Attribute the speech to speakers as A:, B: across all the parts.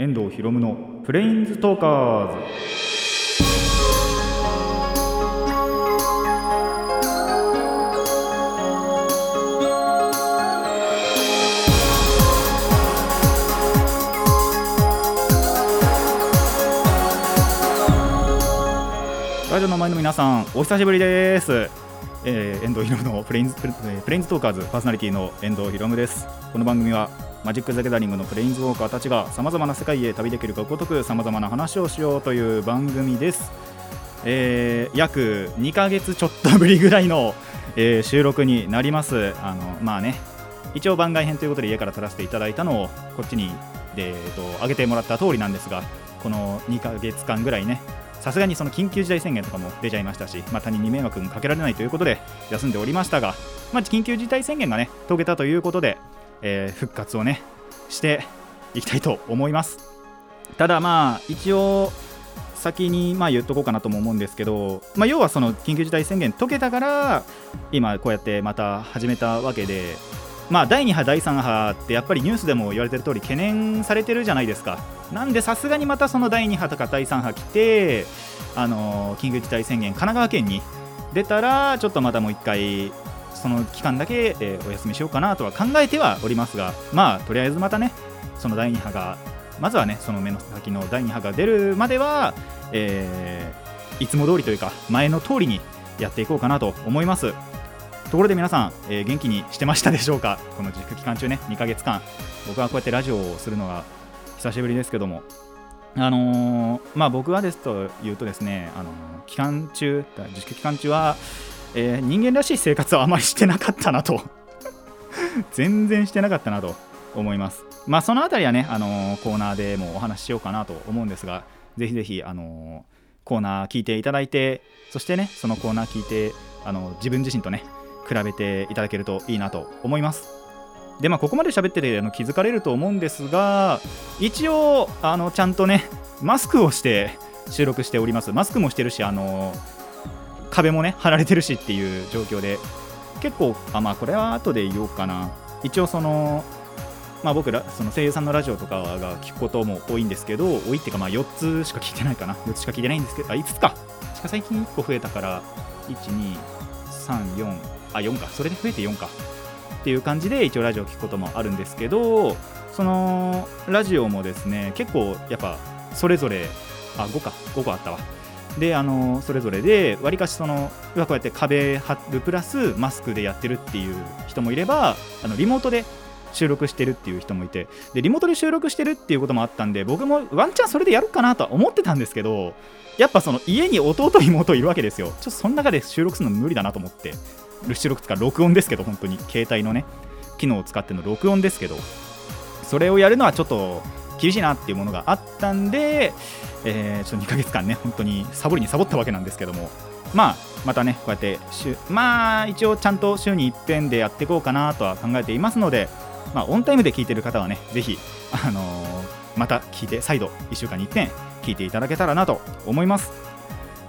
A: 遠藤博夢のプレインズトーカーズ。ラジオの前の皆さんお久しぶりです、えー、遠藤ひろむのプレインズプレプレインズトーカーズパーソナリティの遠藤ひろむです。この番組はマジック・ザ・ギャザリングのプレインズウォーカーたちがさまざまな世界へ旅できるかごとくさまざまな話をしようという番組です、えー約2ヶ月ちょっとぶりぐらいの、えー収録になります。あのまあね。一応番外編ということで家から撮らせていただいたのをこっちにで、えーと上げてもらった通りなんですがこの2ヶ月間ぐらいね。さすがにその緊急事態宣言とかも出ちゃいましたし、まあ、他人に迷惑もかけられないということで休んでおりましたが、まあ、緊急事態宣言がね解けたということで、えー復活をねしていきたいと思います。ただまあ一応先にまあ言っとこうかなとも思うんですけど、まあ、要はその緊急事態宣言解けたから今こうやってまた始めたわけでまあ第2波第3波ってやっぱりニュースでも言われてる通り懸念されてるじゃないですか。なんでさすがにまたその第2波とか第3波来てあの緊急事態宣言神奈川県に出たらちょっとまたもう一回その期間だけ、えーお休みしようかなとは考えてはおりますがまあとりあえずまたねその第2波がまずはねその目の先の第2波が出るまでは、えーいつも通りというか前の通りにやっていこうかなと思います。ところで皆さん、えー元気にしてましたでしょうか？この自粛期間中ね2ヶ月間。僕はこうやってラジオをするのが久しぶりですけども。あのーまあ僕はですと言うとですね、あのー期間中自粛期間中は、えー人間らしい生活はあまりしてなかったなと。全然してなかったなと思います。まあそのあたりはね、あのーコーナーでもお話ししようかなと思うんですがぜひぜひ、あのーコーナー聞いていただいてそしてねそのコーナー聞いてあの自分自身とね比べていただけるといいなと思います。でまあここまで喋っててあの気づかれると思うんですが一応あのちゃんとねマスクをして収録しております。マスクもしてるしあの壁もね貼られてるしっていう状況で結構あまあこれは後で言おうかな。一応そのまあ僕らその声優さんのラジオとかが聞くことも多いんですけど多いっていうかまあ4つしか聞いてないかな。4つしか聞いてないんですけどあ5つか。しか最近1個増えたから1234あ4かそれで増えて4か。っていう感じで一応ラジオ聞くこともあるんですけどそのラジオもですね結構やっぱそれぞれあ5か。5個あったわ。であのそれぞれでわりかしそのこうやって壁貼るプラスマスクでやってるっていう人もいればあのリモートで収録してるっていう人もいてでリモートで収録してるっていうこともあったんで僕もワンチャンそれでやるかなとは思ってたんですけどやっぱその家に弟妹いるわけですよ。ちょっとその中で収録するの無理だなと思って収録つか録音ですけど本当に携帯のね機能を使っての録音ですけどそれをやるのはちょっと厳しいなっていうものがあったんで、えーちょっと2ヶ月間ね本当にサボりにサボったわけなんですけども。まあまたねこうやって週まあ一応ちゃんと週に一遍でやっていこうかなとは考えていますのでまあオンタイムで聞いてる方はねぜひあのーまた聞いて再度1週間に1遍聞いていただけたらなと思います。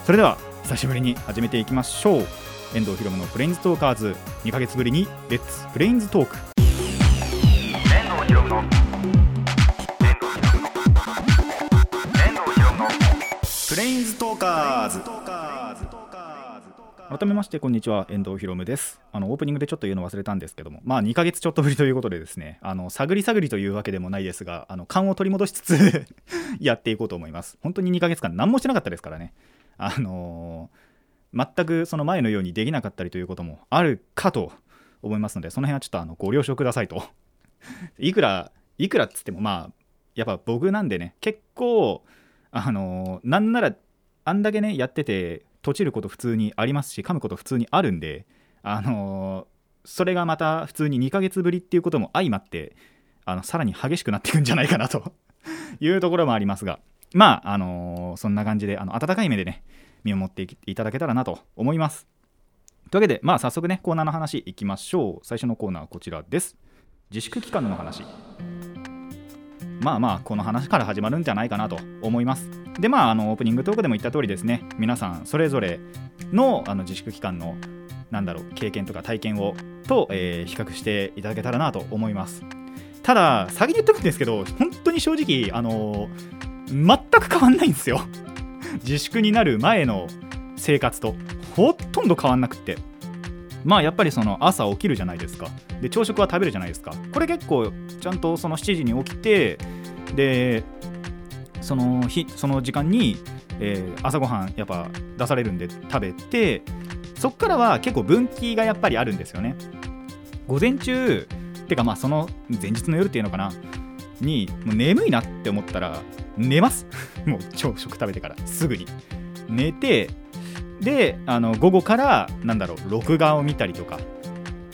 A: それでは久しぶりに始めていきましょう。遠藤ひろむのプレインズトーカーズ2ヶ月ぶりに Let's Planes Talk プレインズトーカーズ改めましてこんにちは。遠藤ひろむです。あのオープニングでちょっと言うの忘れたんですけども。まあ2ヶ月ちょっとぶりということでですね。あの探り探りというわけでもないですがあの勘を取り戻しつつ やっていこうと思います。本当に2ヶ月間何もしてなかったですからね。あのー全くその前のようにできなかったりということもあるかと思いますのでその辺はちょっとあのご了承くださいと。いくらいくらっつってもまあやっぱ僕なんでね結構あのなんならあんだけねやってて閉じること普通にありますし噛むこと普通にあるんであのそれがまた普通に2ヶ月ぶりっていうことも相まってあのさらに激しくなっていくんじゃないかなと いうところもありますがまああのそんな感じであの温かい目でね見守っていただけたらなと思います。というわけでまあ早速ねコーナーの話いきましょう。最初のコーナーはこちらです。自粛期間の話。まあまあこの話から始まるんじゃないかなと思います。でまああのオープニングトークでも言った通りですね。皆さんそれぞれのあの自粛期間のなんだろう経験とか体験をと、えー比較していただけたらなと思います。ただ先に言っておくんですけど本当に正直あの全く変わんないんですよ。自粛になる前の生活とほとんど変わんなくって。まあやっぱりその朝起きるじゃないですか。で朝食は食べるじゃないですか。これ結構ちゃんとその7時に起きてでその日その時間に、えー朝ごはんやっぱ出されるんで食べてそっからは結構分岐がやっぱりあるんですよね。午前中てかまあその前日の夜っていうのかな。にもう眠いなって思ったら寝ます。もう朝食食べてからすぐに。寝てであの午後からなんだろう録画を見たりとか。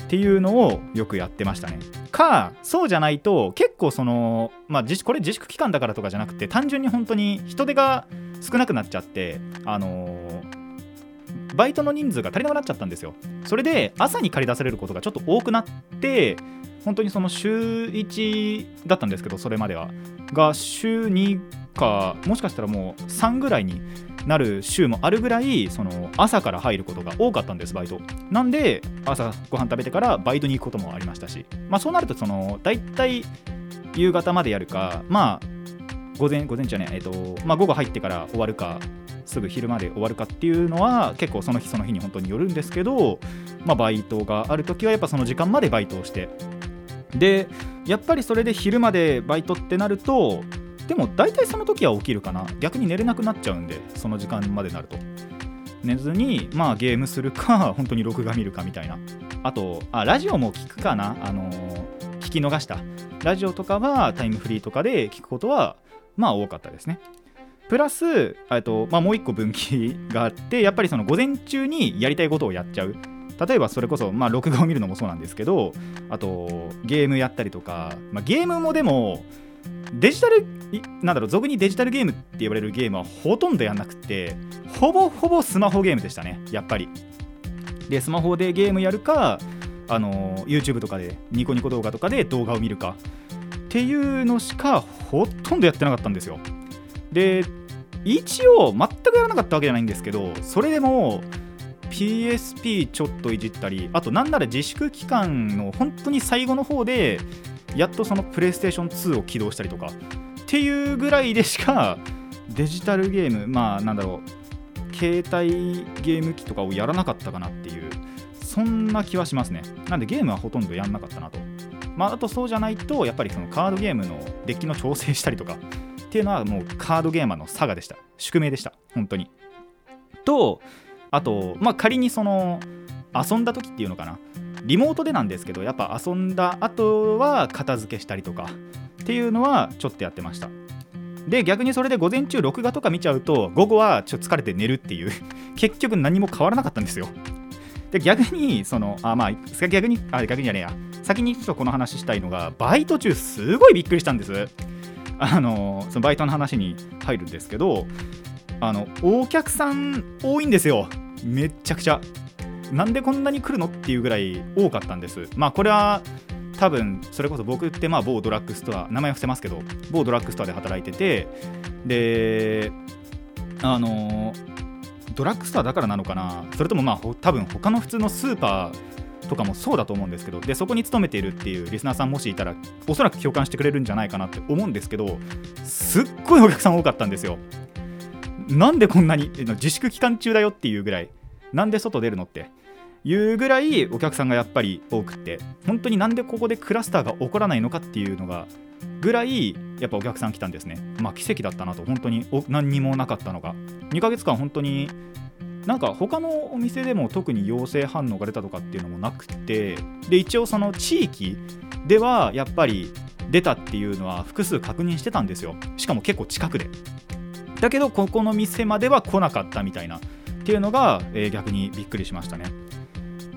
A: っていうのをよくやってましたね。かそうじゃないと結構そのまあ自これ自粛期間だからとかじゃなくて単純に本当に人手が少なくなっちゃってあのーバイトの人数が足りなくなっちゃったんですよ。それで朝に借り出されることがちょっと多くなって本当にその週1だったんですけどそれまでは。が週2かもしかしたらもう3ぐらいになる週もあるぐらいその朝から入ることが多かったんですバイト。なんで朝ご飯食べてからバイトに行くこともありましたし。まあそうなるとその大体夕方までやるかまあ午前午前中じゃねえっとまあ午後入ってから終わるかすぐ昼まで終わるかっていうのは結構その日その日に本当によるんですけど、まあ、バイトがある時はやっぱその時間までバイトをして。でやっぱりそれで昼までバイトってなるとでも大体その時は起きるかな。逆に寝れなくなっちゃうんでその時間までなると。寝ずにまあゲームするか 本当に録画見るかみたいな。あとあラジオも聞くかな。あのー聞き逃した。ラジオとかはタイムフリーとかで聞くことはまあ多かったですね。プラス、えっとまあ、もう一個分岐があってやっぱりその午前中にやりたいことをやっちゃう。例えばそれこそ、まあ、録画を見るのもそうなんですけどあとゲームやったりとか、まあ、ゲームもでもデジタルなんだろう俗にデジタルゲームって呼ばれるゲームはほとんどやんなくてほぼほぼスマホゲームでしたねやっぱり。でスマホでゲームやるかあの YouTube とかでニコニコ動画とかで動画を見るかっていうのしかほとんどやってなかったんですよ。で一応全くやらなかったわけじゃないんですけどそれでも PSP ちょっといじったりあとなんなら自粛期間の本当に最後の方でやっとそのプレイステーション2を起動したりとかっていうぐらいでしか デジタルゲームまあなんだろう携帯ゲーム機とかをやらなかったかなっていうそんな気はしますね。なんでゲームはほとんどやんなかったなと。まああとそうじゃないとやっぱりそのカードゲームのデッキの調整したりとかっていうのはもうカードゲーマーの差がでした。宿命でした。本当に。とあとまあ仮にその遊んだ時っていうのかな。リモートでなんですけどやっぱ遊んだ後は片付けしたりとかっていうのはちょっとやってました。で逆にそれで午前中録画とか見ちゃうと午後はちょっと疲れて寝るっていう 結局何も変わらなかったんですよ。で逆にそのあまあ逆にあ逆にじゃねえや。先にちょっとこの話したいのがバイト中すごいびっくりしたんです。あのそのバイトの話に入るんですけどあのお客さん多いんですよ。めっちゃくちゃ。なんでこんなに来るのっていうぐらい多かったんです。まあこれは多分それこそ僕ってまあ某ドラッグストア名前伏せますけど某ドラッグストアで働いててであのドラッグストアだからなのかな。それともまあ多分他の普通のスーパーとかもそうだと思うんですけどでそこに勤めているっていうリスナーさんもしいたらおそらく共感してくれるんじゃないかなって思うんですけどすっごいお客さん多かったんですよ。なんでこんなに自粛期間中だよっていうぐらい。なんで外出るのって。いうぐらいお客さんがやっぱり多くって。本当になんでここでクラスターが起こらないのかっていうのがぐらいやっぱお客さん来たんですね。まあ奇跡だったなと。本当に何にもなかったのが。2ヶ月間本当になんか他のお店でも特に陽性反応が出たとかっていうのもなくて。で一応その地域ではやっぱり出たっていうのは複数確認してたんですよ。しかも結構近くで。だけどここの店までは来なかったみたいな。っていうのが、えー逆にびっくりしましたね。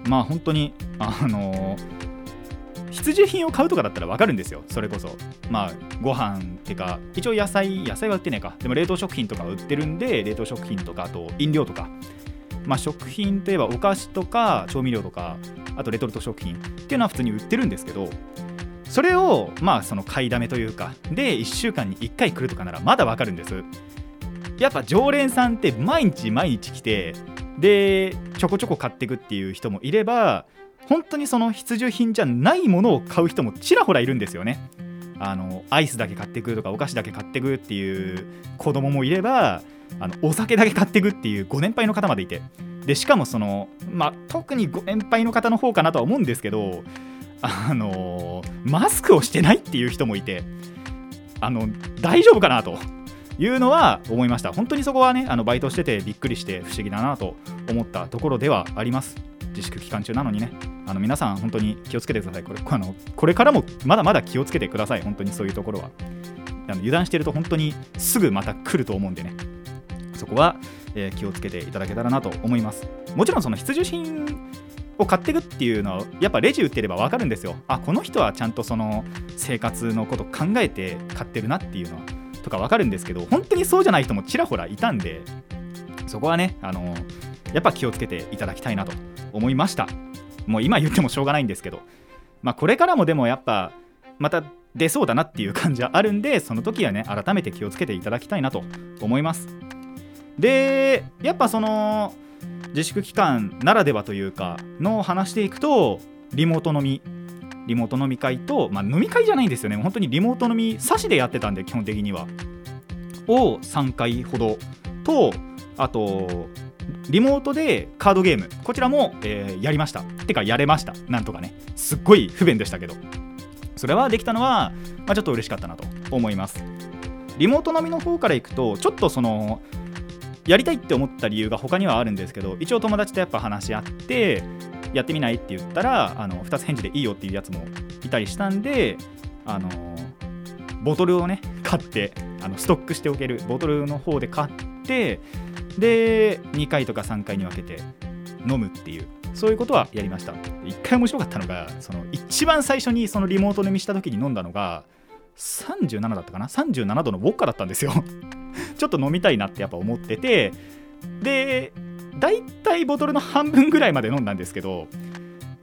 A: まあ本当にあのー必需品を買うとかだったら分かるんですよ。それこそ。まあご飯ってか一応野菜野菜は売ってねえか。でも冷凍食品とか売ってるんで冷凍食品とかあと飲料とか。まあ食品といえばお菓子とか調味料とかあとレトルト食品っていうのは普通に売ってるんですけどそれをまあその買いだめというかで1週間に1回来るとかならまだ分かるんです。やっぱ常連さんって毎日毎日来てでちょこちょこ買っていくっていう人もいれば本当にその必需品じゃないものを買う人もちらほらいるんですよね。あのアイスだけ買ってくとかお菓子だけ買ってくっていう子供もいればあのお酒だけ買ってくっていうご年配の方までいて。でしかもその、まあ、特にご年配の方の方かなとは思うんですけどあのマスクをしてないっていう人もいてあの大丈夫かなと。いうのは思いました。本当にそこはねあのバイトしててびっくりして不思議だなと思ったところではあります。自粛期間中なのにね。あの皆さん本当に気をつけてください。これあのこれからもまだまだ気をつけてください。本当にそういうところは。あの油断してると本当にすぐまた来ると思うんでね。そこは、えー気をつけていただけたらなと思います。もちろんその必需品を買っていくっていうのはやっぱレジ売ってれば分かるんですよ。あこの人はちゃんとその生活のこと考えて買ってるなっていうのは。とか分かるんですけど本当にそうじゃない人もちらほらいたんでそこはねあのやっぱ気をつけていただきたいなと思いました。もう今言ってもしょうがないんですけどまあこれからもでもやっぱまた出そうだなっていう感じはあるんでその時はね改めて気をつけていただきたいなと思います。でやっぱその自粛期間ならではというかの話していくとリモート飲みリモート飲み会と、まあ、飲み会じゃないんですよね。本当にリモート飲み差しでやってたんで基本的には。を3回ほどとあとリモートでカードゲーム。こちらも、えーやりました。てかやれました。なんとかね。すっごい不便でしたけど。それはできたのは、まあ、ちょっと嬉しかったなと思います。リモート飲みの方からいくとちょっとそのやりたいって思った理由が他にはあるんですけど一応友達とやっぱ話し合ってやってみないって言ったらあの2つ返事でいいよっていうやつもいたりしたんであのボトルをね買ってあのストックしておけるボトルの方で買ってで2回とか3回に分けて飲むっていうそういうことはやりました。1回面白かったのがその一番最初にそのリモート飲みした時に飲んだのが37だったかな？37度のウォッカだったんですよ。ちょっと飲みたいなってやっぱ思っててでだいたいボトルの半分ぐらいまで飲んだんですけど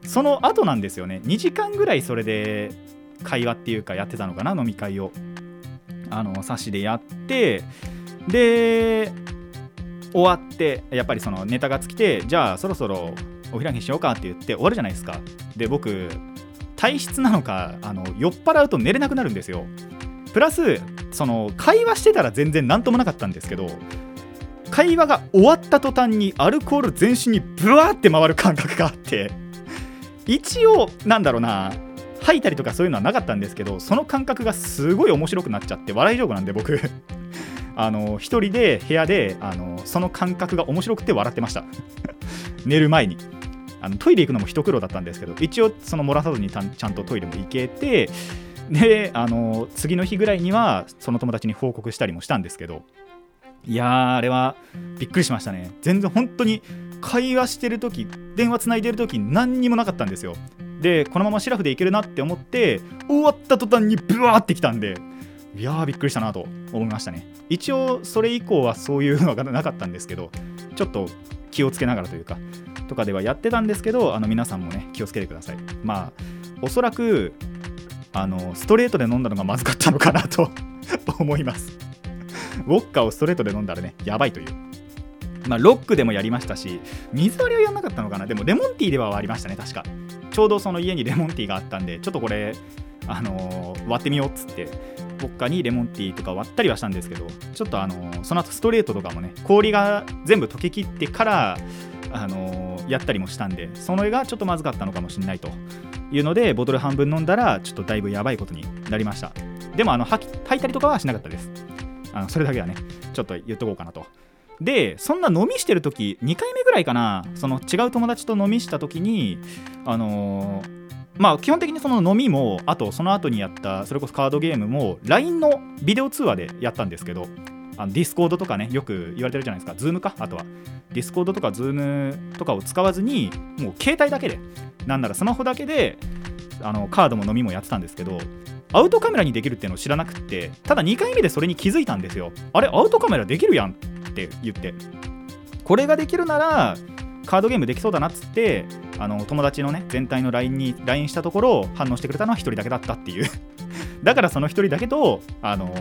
A: その後なんですよね。2時間ぐらいそれで会話っていうかやってたのかな飲み会を。あの差しでやってで終わってやっぱりそのネタが尽きてじゃあそろそろお開きにしようかって言って終わるじゃないですか。で僕体質なのかあの酔っ払うと寝れなくなるんですよ。プラスその会話してたら全然何ともなかったんですけど会話が終わった途端にアルコール全身にブワーって回る感覚があって一応なんだろうな吐いたりとかそういうのはなかったんですけどその感覚がすごい面白くなっちゃって笑い上手なんで僕。あの一人で部屋であのその感覚が面白くて笑ってました。寝る前に。あのトイレ行くのも一苦労だったんですけど一応その漏らさずにちゃんとトイレも行けてであの次の日ぐらいにはその友達に報告したりもしたんですけどいやーあれはびっくりしましたね。全然本当に会話してる時電話つないでる時何にもなかったんですよ。でこのままシラフでいけるなって思って終わった途端にブワーってきたんでいやーびっくりしたなと思いましたね。一応それ以降はそういうのがなかったんですけどちょっと気をつけながらというかとかではやってたんですけどあの皆さんもね気をつけてください。まあおそらくあのストレートで飲んだのがまずかったのかなと 思います。ウォッカをストレートで飲んだらねやばいという。まあロックでもやりましたし水割りはやんなかったのかな。でもレモンティーではありましたね確か。ちょうどその家にレモンティーがあったんでちょっとこれあのー割ってみようっつってウォッカにレモンティーとか割ったりはしたんですけどちょっとあのーその後ストレートとかもね氷が全部溶けきってからあのーやったりもしたんでそれがちょっとまずかったのかもしれないというのでボトル半分飲んだらちょっとだいぶやばいことになりました。でもあの吐き吐いたりとかはしなかったです。あのそれだけはねちょっと言っとこうかなと。でそんな飲みしてる時2回目ぐらいかなその違う友達と飲みした時にあのーまあ基本的にその飲みもあとその後にやったそれこそカードゲームも LINE のビデオ通話でやったんですけどあのディスコードとかねよく言われてるじゃないですか。Zoom か？あとは。ディスコードとか Zoom とかを使わずにもう携帯だけでなんならスマホだけであのカードも飲みもやってたんですけどアウトカメラにできるっていうのを知らなくってただ2回目でそれに気づいたんですよ。あれアウトカメラできるやん。って言って。これができるならカードゲームできそうだなっつってあの友達のね全体の LINE に LINE したところ反応してくれたのは1人だけだったっていう。だからその1人だけと、あの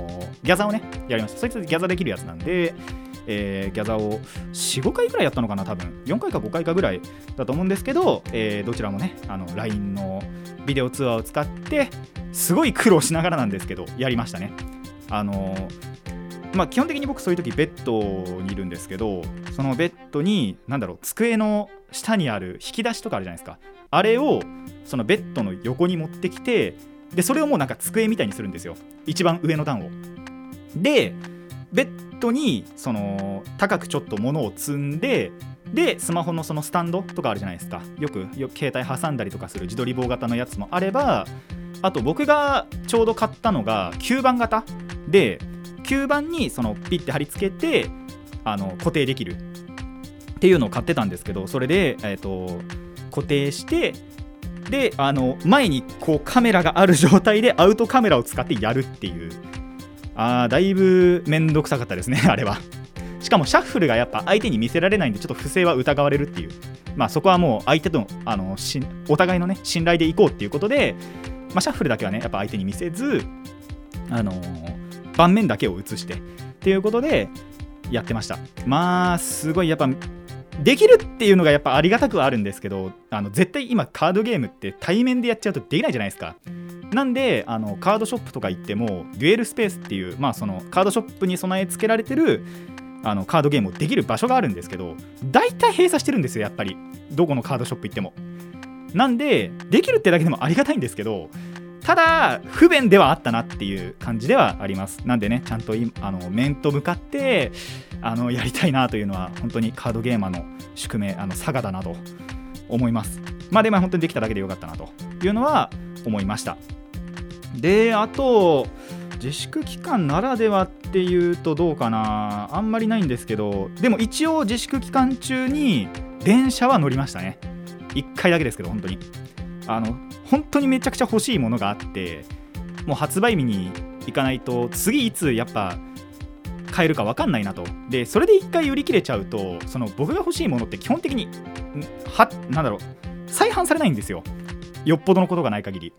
A: ギャザーをねやりました。そいつギャザーできるやつなんで、えーギャザーを45回ぐらいやったのかな多分。4回か5回かぐらいだと思うんですけど、えーどちらもねあの LINE のビデオ通話を使ってすごい苦労しながらなんですけどやりましたね。あのーまあ基本的に僕そういう時ベッドにいるんですけどそのベッドに何だろう机の下にある引き出しとかあるじゃないですか。あれをそのベッドの横に持ってきてでそれをもうなんか机みたいにするんですよ。一番上の段を。でベッドにその高くちょっと物を積んででスマホのそのスタンドとかあるじゃないですか。よくよ携帯挟んだりとかする自撮り棒型のやつもあればあと僕がちょうど買ったのが吸盤型。で吸盤にそのピッて貼り付けてあの固定できる。っていうのを買ってたんですけどそれで、えー、と固定してであの前にこうカメラがある状態でアウトカメラを使ってやるっていう。あーだいぶ面倒くさかったですね あれは。しかもシャッフルがやっぱ相手に見せられないんでちょっと不正は疑われるっていう。まあそこはもう相手とのあのしお互いのね信頼でいこうっていうことで、まあ、シャッフルだけはねやっぱ相手に見せずあのー盤面だけを映してっていうことでやってました。まあすごいやっぱできるっていうのがやっぱありがたくはあるんですけどあの絶対今カードゲームって対面でやっちゃうとできないじゃないですか。なんであのカードショップとか行ってもデュエルスペースっていう、まあ、そのカードショップに備え付けられてるあのカードゲームをできる場所があるんですけど大体閉鎖してるんですよやっぱり。どこのカードショップ行っても。なんでできるってだけでもありがたいんですけどただ不便ではあったなっていう感じではあります。なんでねちゃんとあの面と向かってあのやりたいなというのは本当にカードゲーマーの宿命あの佐賀だなと思います。まあでも本当にできただけでよかったなというのは思いました。であと自粛期間ならではっていうとどうかな。あんまりないんですけどでも一応自粛期間中に電車は乗りましたね。1回だけですけど本当に。あの本当にめちゃくちゃ欲しいものがあってもう発売日に行かないと次いつやっぱ買えるか分かんないなと。でそれで1回売り切れちゃうとその僕が欲しいものって基本的にはなんだろう再販されないんですよ。よっぽどのことがない限り。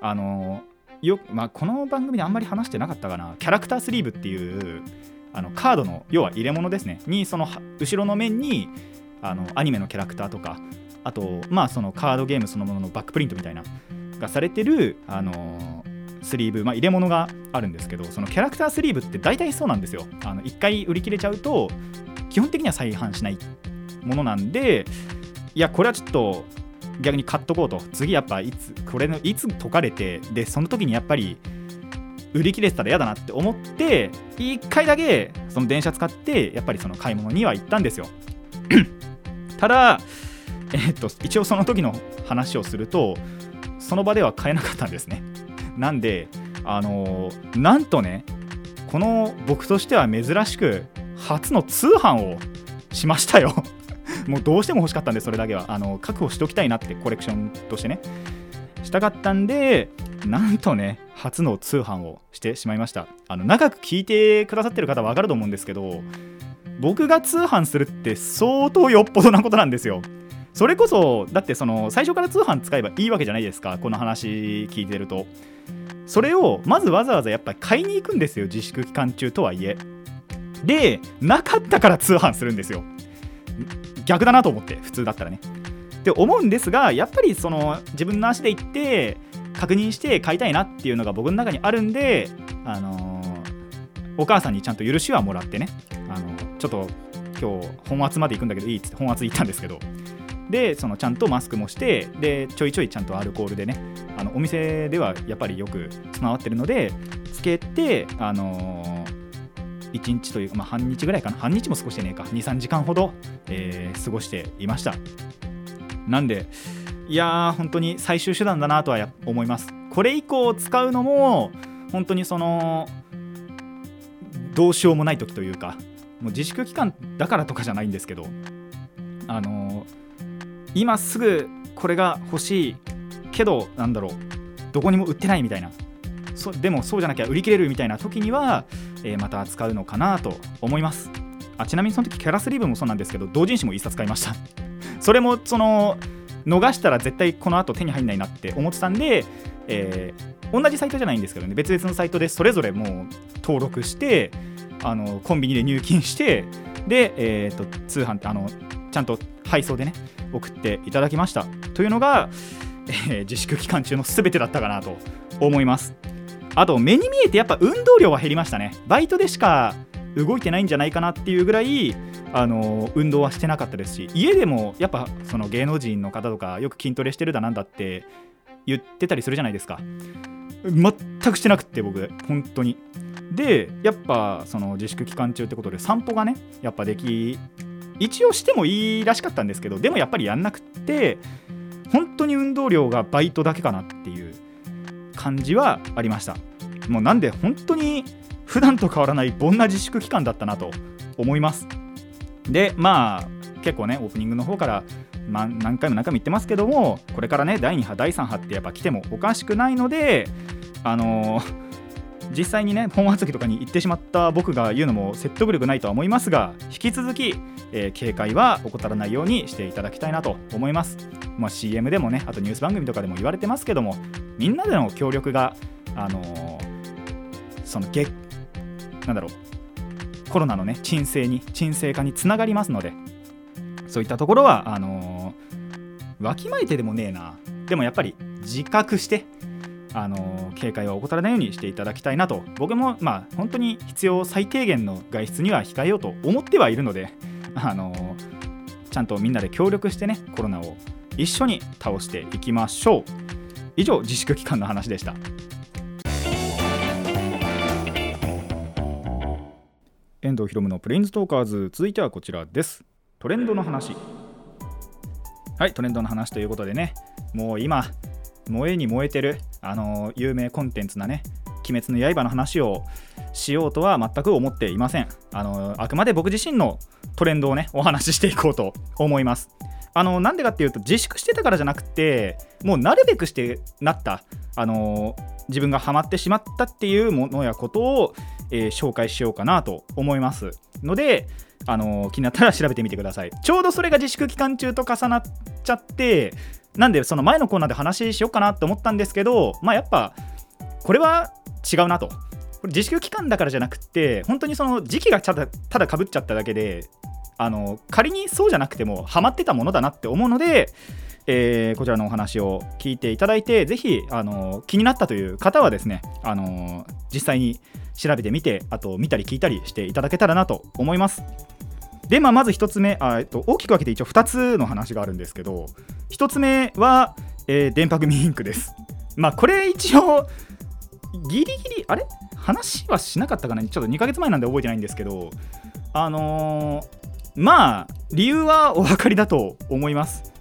A: あのよまあ、この番組であんまり話してなかったかな。キャラクタースリーブっていうあのカードの要は入れ物ですね。にその後ろの面にあのアニメのキャラクターとかあとまあそのカードゲームそのもののバックプリントみたいながされてるあのスリーブ、まあ、入れ物があるんですけどそのキャラクタースリーブって大体そうなんですよ。あの1回売り切れちゃうと基本的には再販しないものなんでいやこれはちょっと逆に買っとこうと。次やっぱいつこれのいつ解かれてでその時にやっぱり売り切れてたら嫌だなって思って1回だけその電車使ってやっぱりその買い物には行ったんですよ。ただえっと一応その時の話をするとその場では買えなかったんですね。なんであのなんとねこの僕としては珍しく初の通販をしましたよ。もうどうしても欲しかったんでそれだけは。あの確保しておきたいなってコレクションとしてね。したかったんでなんとね初の通販をしてしまいました。あの長く聞いてくださってる方は分かると思うんですけど僕が通販するって相当よっぽどなことなんですよ。それこそだってその最初から通販使えばいいわけじゃないですかこの話聞いてると。それをまずわざわざやっぱり買いに行くんですよ自粛期間中とはいえ。でなかったから通販するんですよ。逆だなと思って普通だったらね。って思うんですがやっぱりその自分の足で行って確認して買いたいなっていうのが僕の中にあるんであのーお母さんにちゃんと許しはもらってね。あのちょっと今日本圧まで行くんだけどいいっつって本圧行ったんですけど。でそのちゃんとマスクもしてでちょいちょいちゃんとアルコールでねあのお店ではやっぱりよく備わってるのでつけてあのー、1日というか、まあ、半日ぐらいかな。半日も少してねえか。23時間ほど、えー過ごしていました。なんでいやー本当に最終手段だなとは思います。これ以降使うのも本当にそのどうしようもない時というかもう自粛期間だからとかじゃないんですけどあの今すぐこれが欲しいけどなんだろうどこにも売ってないみたいな。そでもそうじゃなきゃ売り切れるみたいな時には、えーまた使うのかなと思います。あちなみにその時キャラスリーブもそうなんですけど同人誌も1冊買いました。それもその逃したら絶対この後手に入んないなって思ってたんで、えー同じサイトじゃないんですけどね別々のサイトでそれぞれもう登録してあのコンビニで入金してで、えー、と通販ってあのちゃんと配送でね送っていただきました。というのが、えー自粛期間中の全てだったかなと思います。あと目に見えてやっぱ運動量は減りましたね。バイトでしか動いてないんじゃないかなっていうぐらいあの運動はしてなかったですし家でもやっぱその芸能人の方とかよく筋トレしてるだなんだって言ってたりするじゃないですか。全くしてなくて僕本当に。でやっぱその自粛期間中ってことで散歩がねやっぱでき一応してもいいらしかったんですけどでもやっぱりやんなくって本当に運動量がバイトだけかなっていう感じはありました。もうなんで本当に普段と変わらない凡な自粛期間だったなと思います。でまあ結構ねオープニングの方から、ま、何回も何回も言ってますけどもこれからね第2波第3波ってやっぱ来てもおかしくないのであのー実際にね本厚木とかに行ってしまった僕が言うのも説得力ないとは思いますが引き続き、えー警戒は怠らないようにしていただきたいなと思います、まあ、CM でもねあとニュース番組とかでも言われてますけどもみんなでの協力があのーそのげなんだろうコロナのね沈静に沈静化につながりますのでそういったところはあのーわきまえてでもねえな。でもやっぱり自覚してあの警戒は怠らないようにしていただきたいなと。僕もまあ本当に必要最低限の外出には控えようと思ってはいるのであのちゃんとみんなで協力してねコロナを一緒に倒していきましょう。以上自粛期間の話でした。遠藤ひろむのプレインズトーカーズ続いてはこちらです。トレンドの話。はいトレンドの話ということでねもう今燃えに燃えてるあの有名コンテンツなね鬼滅の刃の話をしようとは全く思っていません。あのあくまで僕自身のトレンドをねお話ししていこうと思います。あのなんでかっていうと自粛してたからじゃなくてもうなるべくしてなった。あの自分がハマってしまったっていうものやことを、えー紹介しようかなと思います。のであの気になったら調べてみてください。ちょうどそれが自粛期間中と重なっちゃってなんでその前のコーナーで話しようかなと思ったんですけどまあやっぱこれは違うなと。これ自粛期間だからじゃなくて本当にその時期がただただかぶっちゃっただけであの仮にそうじゃなくてもハマってたものだなって思うので、えーこちらのお話を聞いていただいてぜひあの気になったという方はですねあの実際に調べてみてあと見たり聞いたりしていただけたらなと思います。で、まあ、まず1つ目あ、えっと、大きく分けて一応2つの話があるんですけど1つ目は、えー電波組インクです。まあこれ一応ギリギリあれ？話はしなかったかな？ちょっと2ヶ月前なんで覚えてないんですけどあのーまあ理由はお分かりだと思います。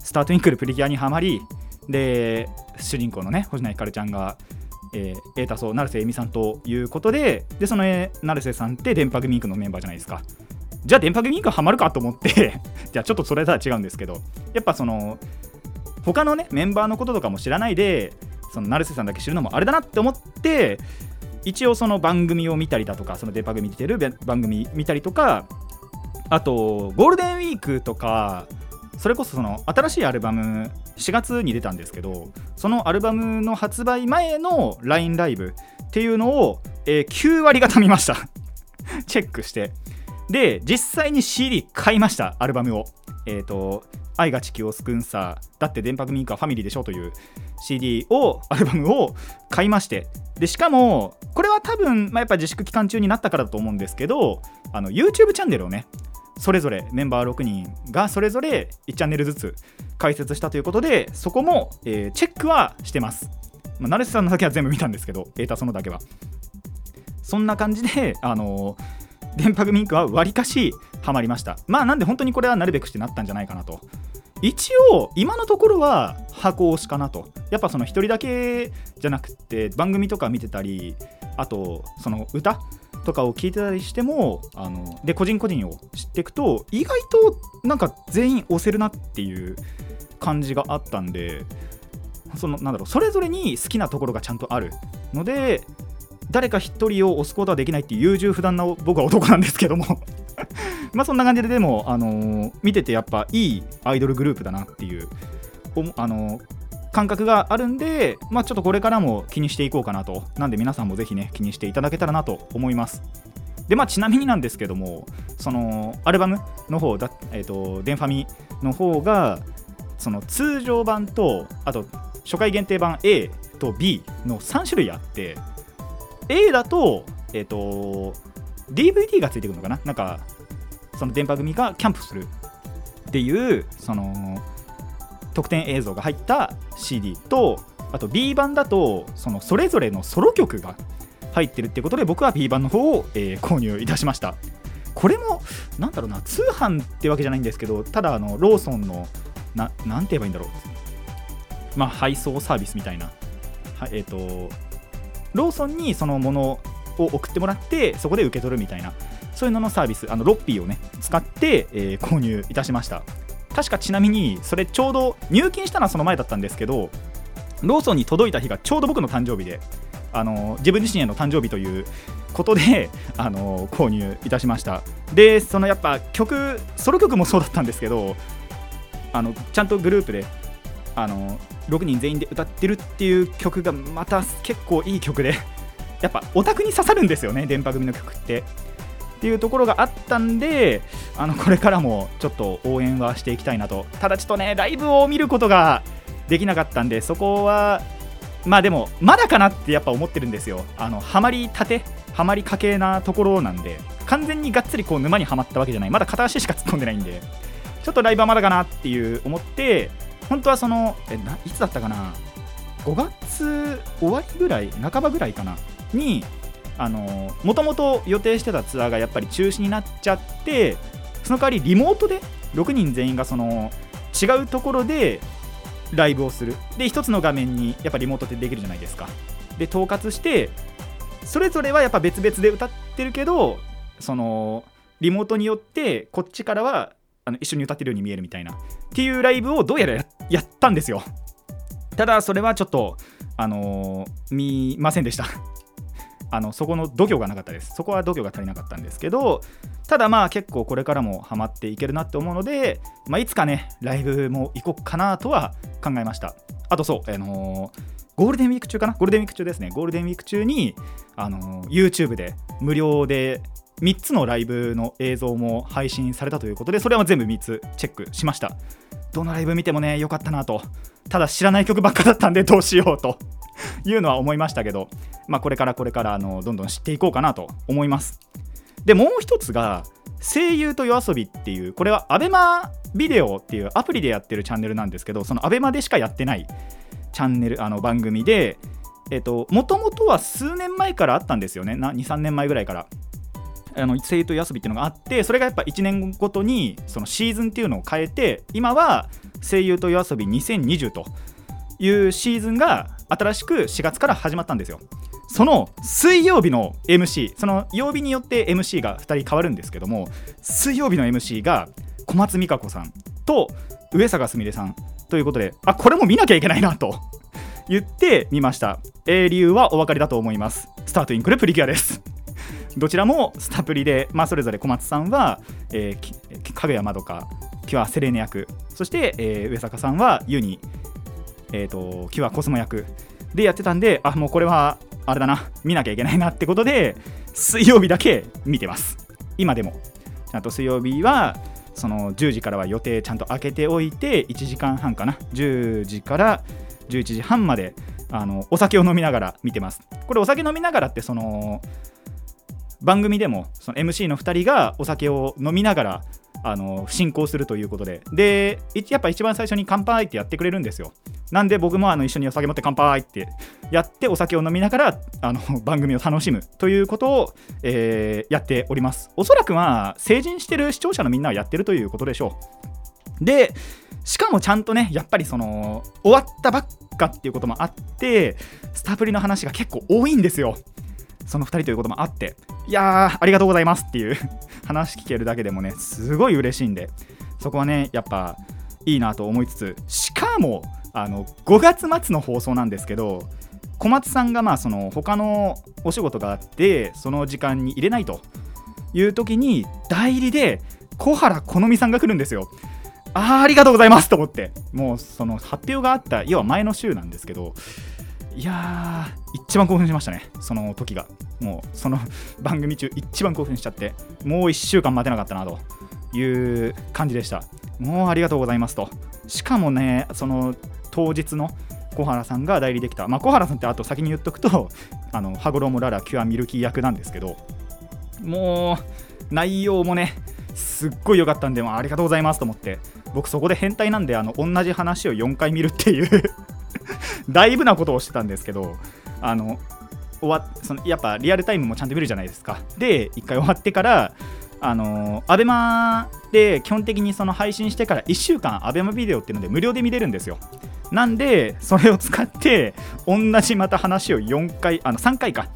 A: スタートインクルプリキュアにはまりで主人公のね星名ひかるちゃんがえー、エータソ成瀬恵美さんということででその、え成瀬さんって電波組インクのメンバーじゃないですか。じゃあ電波組インクハマるかと思って じゃあちょっとそれとは違うんですけどやっぱその他のねメンバーのこととかも知らないでその成瀬さんだけ知るのもあれだなって思って一応その番組を見たりだとかその電波組見てる番組見たりとかあとゴールデンウィークとかそれこそその新しいアルバム4月に出たんですけどそのアルバムの発売前の LINE ライブっていうのを、えー9割方見ました。チェックして。で実際に CD 買いましたアルバムを。えっ、と「愛が地球を救うんさだって電波組かファミリーでしょ」という CD をアルバムを買いまして。でしかもこれは多分、まあ、やっぱ自粛期間中になったからだと思うんですけどあの YouTube チャンネルをねそれぞれメンバー6人がそれぞれ1チャンネルずつ解説したということでそこも、えーチェックはしてます、まあ、成瀬さんのだけは全部見たんですけどエータそのだけは。そんな感じであのー電波組インクはわりかしハマりました。まあなんで本当にこれはなるべくしてなったんじゃないかなと。一応今のところは箱推しかなと。やっぱその一人だけじゃなくて番組とか見てたりあとその歌とかを聞いてたりしてもあので個人個人を知っていくと意外となんか全員押せるなっていう感じがあったんでそのなんだろうそれぞれに好きなところがちゃんとあるので誰か一人を押すことはできないっていう優柔不断な僕は男なんですけども。まあそんな感じででも、あのー見ててやっぱいいアイドルグループだなっていうあのー感覚があるんで、まあ、ちょっとこれからも気にしていこうかなと。なんで皆さんもぜひね気にしていただけたらなと思います。でまあちなみになんですけどもそのアルバムの方だえっ、とデンファミの方がその通常版とあと初回限定版 A と B の3種類あって A だとえっ、と DVD がついてくるのかな？なんかその電波組がキャンプするっていうその特典映像が入った CD とあと B 版だとそのそれぞれのソロ曲が入ってるってことで僕は B 版の方を、えー購入いたしました。これもなんだろうな通販ってわけじゃないんですけどただあのローソンのななんて言えばいいんだろう。まあ配送サービスみたいな。はえっ、とローソンにそのものを送ってもらってそこで受け取るみたいなそういうののサービスあのロッピーをね使って、えー購入いたしました。確かちなみにそれちょうど入金したのはその前だったんですけどローソンに届いた日がちょうど僕の誕生日であの自分自身への誕生日ということで あの購入いたしました。でそのやっぱ曲ソロ曲もそうだったんですけどあのちゃんとグループであの6人全員で歌ってるっていう曲がまた結構いい曲で やっぱオタクに刺さるんですよね電波組の曲って。っていうところがあったんであのこれからもちょっと応援はしていきたいなと。ただちょっとねライブを見ることができなかったんでそこはまあでもまだかなってやっぱ思ってるんですよ。あのハマりたてハマりかけなところなんで完全にがっつりこう沼にはまったわけじゃない。まだ片足しか突っ込んでないんでちょっとライブはまだかなっていう思って本当はそのえないつだったかな？5月終わりぐらい半ばぐらいかな？にあのもともと予定してたツアーがやっぱり中止になっちゃってその代わりリモートで6人全員がその違うところでライブをする。で一つの画面にやっぱリモートってできるじゃないですか。で統括してそれぞれはやっぱ別々で歌ってるけどそのリモートによってこっちからはあの一緒に歌ってるように見えるみたいな。っていうライブをどうやらやったんですよ。ただそれはちょっとあのー見ませんでした。あのそこの度胸がなかったです。そこは度胸が足りなかったんですけどただまあ結構これからもハマっていけるなって思うので、まあ、いつかねライブも行こうかなとは考えました。あとそう、あのーゴールデンウィーク中かな？ゴールデンウィーク中ですね。ゴールデンウィーク中に、あの YouTube で無料で3つのライブの映像も配信されたということでそれは全部3つチェックしました。どのライブ見てもね良かったなと。ただ知らない曲ばっかだったんでどうしようと。いうのは思いましたけど、まあ、これからこれからあのどんどん知っていこうかなと思います。でもう一つが声優と夜遊びっていうこれは ABEMA ビデオっていうアプリでやってるチャンネルなんですけどその ABEMA でしかやってないチャンネルあの番組でえっともともとは数年前からあったんですよね。23年前ぐらいから。あの声優と夜遊びっていうのがあってそれがやっぱ1年ごとにそのシーズンっていうのを変えて今は声優と夜遊び2020というシーズンが新しく4月から始まったんですよ。その水曜日の MC その曜日によって MC が2人変わるんですけども水曜日の MC が小松美香子さんと上坂すみれさんということであこれも見なきゃいけないなと言ってみました、えー理由はお分かりだと思います。スタートインクルプリキュアです。どちらもスタプリで、まあ、それぞれ小松さんは、えーかぐやまどかキュアセレーネ役そして、えー上坂さんはユニ、えー、とキュアコスモ役でやってたんであもうこれはあれだな見なきゃいけないなってことで水曜日だけ見てます。今でも。ちゃんと水曜日はその10時からは予定ちゃんと開けておいて1時間半かな。10時から11時半まであのお酒を飲みながら見てます。これお酒飲みながらってその番組でもその MC の2人がお酒を飲みながらあの進行するということで。でやっぱ一番最初に乾杯ってやってくれるんですよ。なんで僕もあの一緒にお酒持って乾杯ってやってお酒を飲みながらあの番組を楽しむということを、えーやっております。おそらくまあ成人してる視聴者のみんなはやってるということでしょう。でしかもちゃんとねやっぱりその終わったばっかっていうこともあってスタプリの話が結構多いんですよ。その2人ということもあっていやーありがとうございますっていう 話聞けるだけでもねすごい嬉しいんでそこはねやっぱいいなと思いつつしかもあの5月末の放送なんですけど小松さんがまあその他のお仕事があってその時間に入れないという時に代理で小原好美さんが来るんですよ。あありがとうございますと思ってもうその発表があった要は前の週なんですけどいやー一番興奮しましたね。その時が。もうその番組中一番興奮しちゃって。もう1週間待てなかったなという感じでした。もうありがとうございますと。しかもねその当日の小原さんが代理できた、まあ、小原さんってあと先に言っとくとあの羽衣ララキュアミルキー役なんですけど。もう内容もねすっごい良かったんで、もうありがとうございますと思って。僕そこで変態なんであの同じ話を4回見るっていう。だいぶなことをしてたんですけどあの終わそのやっぱリアルタイムもちゃんと見るじゃないですか。で1回終わってからあのアベマで基本的にその配信してから1週間アベマビデオっていうので無料で見れるんですよ。なんでそれを使って同じまた話を4回あの3回か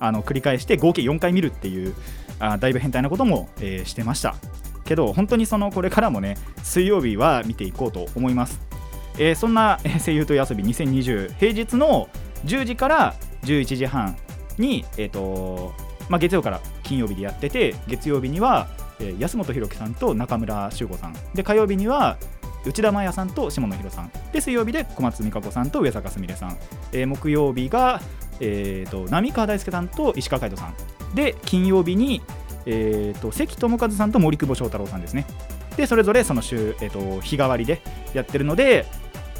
A: あの繰り返して合計4回見るっていうあだいぶ変態なことも、えーしてました。けど本当にそのこれからもね水曜日は見ていこうと思います、えーそんな声優と遊び2020平日の10時から11時半に、えーとまあ、月曜から金曜日でやってて月曜日には、えー安本博樹さんと中村修吾さん。で火曜日には内田真也さんと下野紘さん。で水曜日で小松美香子さんと上坂すみれさん、えー木曜日が、えー、と浪川大輔さんと石川海人さん。で金曜日に、えー、と関智一さんと森久保祥太郎さんですね。でそれぞれその週、えー、と日替わりでやってるので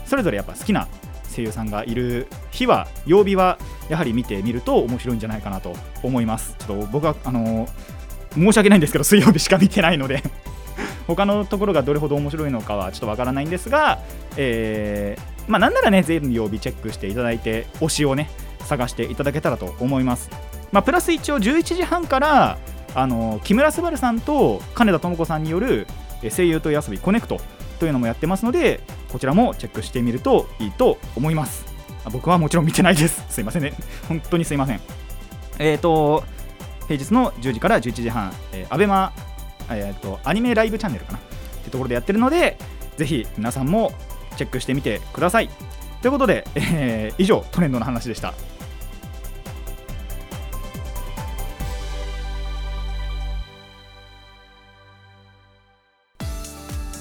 A: それぞれやっぱ好きな声優さんがいる日は曜日はやはり見てみると面白いんじゃないかなと思います。ちょっと僕はあのー申し訳ないんですけど水曜日しか見てないので 他のところがどれほど面白いのかはちょっとわからないんですが、えーまあ、なんならね全曜日チェックしていただいて推しをね探していただけたらと思います、まあ、プラス一応11時半からあの木村昴さんと金田智子さんによる声優と遊びコネクトというのもやってますのでこちらもチェックしてみるといいと思います。あ僕はもちろん見てないです。すいませんね。本当にすいません。えっ、と平日の10時から11時半、えー、アベマ、えー、とアニメライブチャンネルかな。ってところでやってるのでぜひ皆さんもチェックしてみてください。ということで、えー以上トレンドの話でした。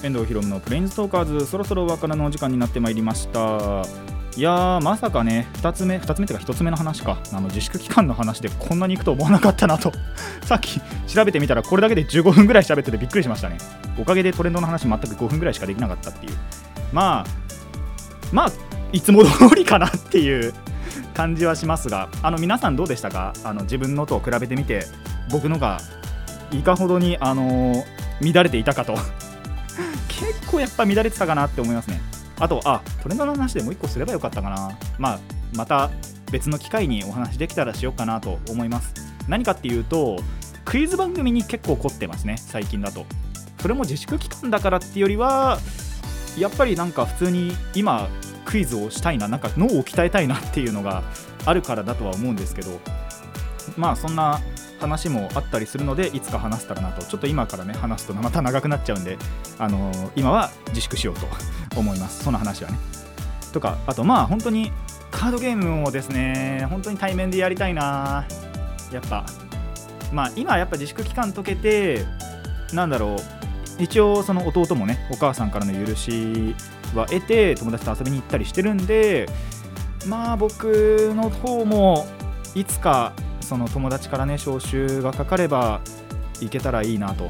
A: 遠藤ひろのプレインズトーカーズそろそろお別れのお時間になってまいりました。いやまさかね2つ目2つ目というか1つ目の話か。あの自粛期間の話でこんなにいくと思わなかったなと。さっき調べてみたらこれだけで15分ぐらい喋っててびっくりしましたね。おかげでトレンドの話全く5分ぐらいしかできなかったっていう。まあまあいつも通りかなっていう感じはしますがあの皆さんどうでしたか？あの自分のと比べてみて僕のがいかほどにあの乱れていたかと。結構やっぱ乱れてたかなって思いますね。あとあトレンドの話でもう一個すればよかったかな。まあまた別の機会にお話できたらしようかなと思います。何かっていうとクイズ番組に結構凝ってますね最近だと。それも自粛期間だからっていうよりはやっぱりなんか普通に今クイズをしたいななんか脳を鍛えたいなっていうのがあるからだとは思うんですけど。まあそんな話もあったりするのでいつか話せたらなと。ちょっと今からね話すとまた長くなっちゃうんで、あのー今は自粛しようと 思います。その話はね。とかあとまあ本当にカードゲームをですね本当に対面でやりたいな。やっぱ。まあ今やっぱ自粛期間解けてなんだろう。一応その弟もねお母さんからの許しは得て友達と遊びに行ったりしてるんでまあ僕の方もいつかその友達からね招集がかかれば行けたらいいなと。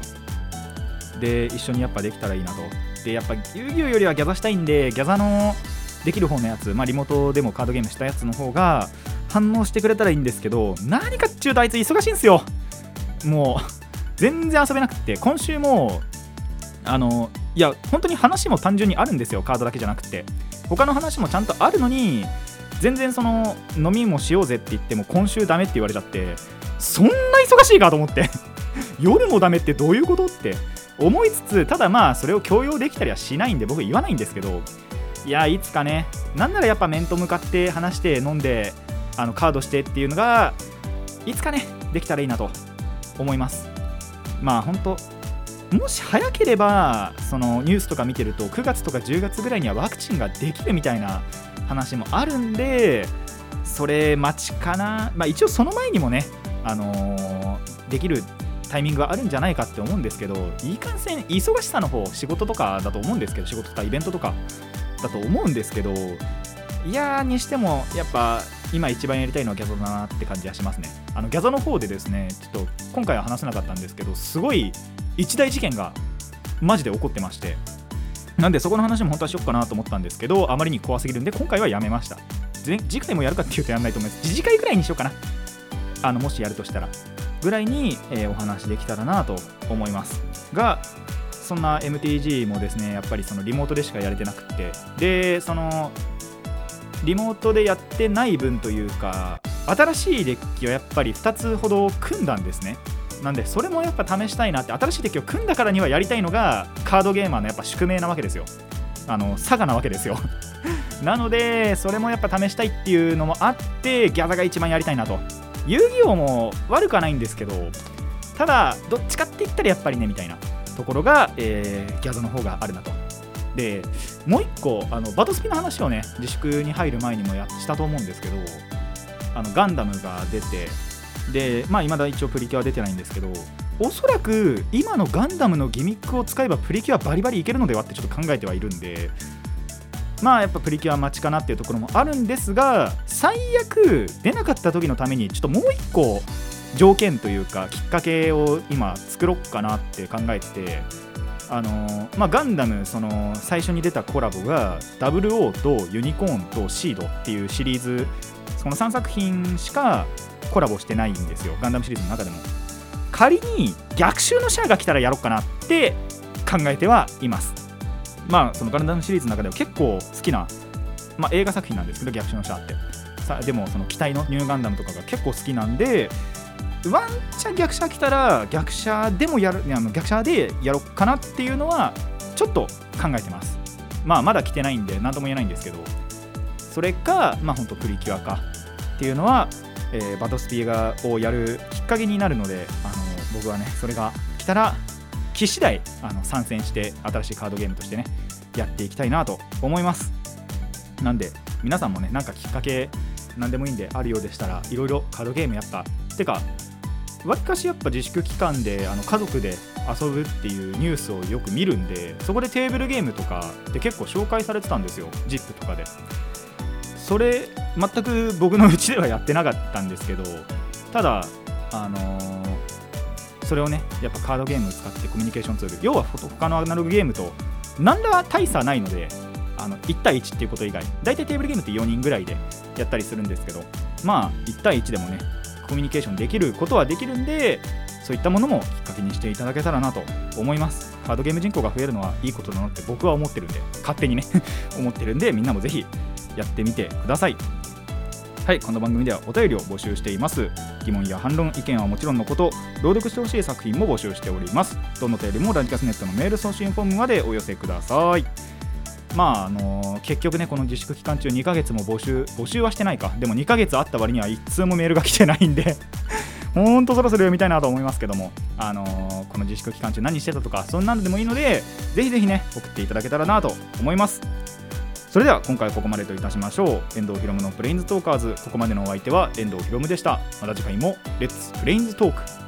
A: で一緒にやっぱできたらいいなと。でやっぱ遊戯王よりはギャザしたいんでギャザのできる方のやつ、まあ、リモートでもカードゲームしたやつの方が反応してくれたらいいんですけど何かっちゅうとあいつ忙しいんですよ。もう全然遊べなくて今週もあのいや本当に話も単純にあるんですよカードだけじゃなくて。他の話もちゃんとあるのに全然その飲みもしようぜって言っても今週ダメって言われちゃってそんな忙しいかと思って 夜もダメってどういうことって思いつつただまあそれを強要できたりはしないんで僕言わないんですけどいやいつかねなんならやっぱ面と向かって話して飲んであのカードしてっていうのがいつかねできたらいいなと思います。まあ本当もし早ければそのニュースとか見てると9月とか10月ぐらいにはワクチンができるみたいな話もあるんでそれ待ちかな、まあ、一応その前にもね、あのーできるタイミングがあるんじゃないかって思うんですけどいいかんせん忙しさの方仕事とかだと思うんですけど仕事とかイベントとかだと思うんですけどいやーにしてもやっぱ今一番やりたいのはギャゾだなって感じがしますね。あのギャゾの方でですねちょっと今回は話せなかったんですけどすごい一大事件がマジで起こってまして。なんでそこの話も本当はしよっかなと思ったんですけどあまりに怖すぎるんで今回はやめました。次回もやるかっていうとやらないと思います。次次回ぐらいにしようかな。あのもしやるとしたら。ぐらいに、えーお話できたらなと思います。がそんな MTG もですねやっぱりそのリモートでしかやれてなくって。でそのリモートでやってない分というか新しいデッキをやっぱり2つほど組んだんですね。なんでそれもやっぱ試したいなって新しいデッキを組んだからにはやりたいのがカードゲーマーのやっぱ宿命なわけですよ。あの佐賀なわけですよ。なのでそれもやっぱ試したいっていうのもあってギャザが一番やりたいなと。遊戯王も悪くはないんですけどただどっちかって言ったらやっぱりねみたいなところが、えーギャザの方があるなと。でもう一個あのバトスピの話をね自粛に入る前にもやしたと思うんですけどあのガンダムが出てでまあ未だ一応プリキュア出てないんですけどおそらく今のガンダムのギミックを使えばプリキュアバリバリいけるのではってちょっと考えてはいるんでまあやっぱプリキュア待ちかなっていうところもあるんですが最悪出なかった時のためにちょっともう一個条件というかきっかけを今作ろっかなって考えててあのまあ、ガンダムその最初に出たコラボが WO とユニコーンとシードっていうシリーズその3作品しかコラボしてないんですよ。ガンダムシリーズの中でも。仮に逆襲のシャアが来たらやろうかなって考えてはいます。まあそのガンダムシリーズの中では結構好きな、まあ、映画作品なんですけど逆襲のシャアって。さでもその機体のニューガンダムとかが結構好きなんでワンチャン逆者来たら逆者でもやるあの逆者でやろうかなっていうのはちょっと考えてます。まあまだ来てないんで何とも言えないんですけど。それかまあ本当プリキュアかっていうのは、えーバトスピがをやるきっかけになるのであの僕はねそれが来たら来次第あの参戦して新しいカードゲームとしてねやっていきたいなと思います。なんで皆さんもねなんかきっかけ何でもいいんであるようでしたらいろいろカードゲームやっぱてかわりかしやっぱ自粛期間であの家族で遊ぶっていうニュースをよく見るんでそこでテーブルゲームとかって結構紹介されてたんですよ。ZIP とかで。それ全く僕のうちではやってなかったんですけどただあのーそれをねやっぱカードゲームを使ってコミュニケーションツール。要は他のアナログゲームと何ら大差ないのであの1対1っていうこと以外大体テーブルゲームって4人ぐらいでやったりするんですけどまあ1対1でもねコミュニケーションできることはできるんでそういったものもきっかけにしていただけたらなと思います。カードゲーム人口が増えるのはいいことだなって僕は思ってるんで勝手にね 思ってるんでみんなもぜひやってみてください。はいこの番組ではお便りを募集しています。疑問や反論意見はもちろんのこと朗読してほしい作品も募集しております。どのお便りもラジカスネットのメール送信フォームまでお寄せください。まああの結局ねこの自粛期間中2ヶ月も募集募集はしてないか。でも2ヶ月あった割には1通もメールが来てないんで ほんとそろそろ読みたいなと思いますけども、あのーこの自粛期間中何してたとかそんなのでもいいのでぜひぜひね送っていただけたらなと思います。それでは今回はここまでといたしましょう。遠藤ひろむのプレインズトーカーズ。ここまでのお相手は遠藤ひろむでした。また次回もレッツプレインズトーク。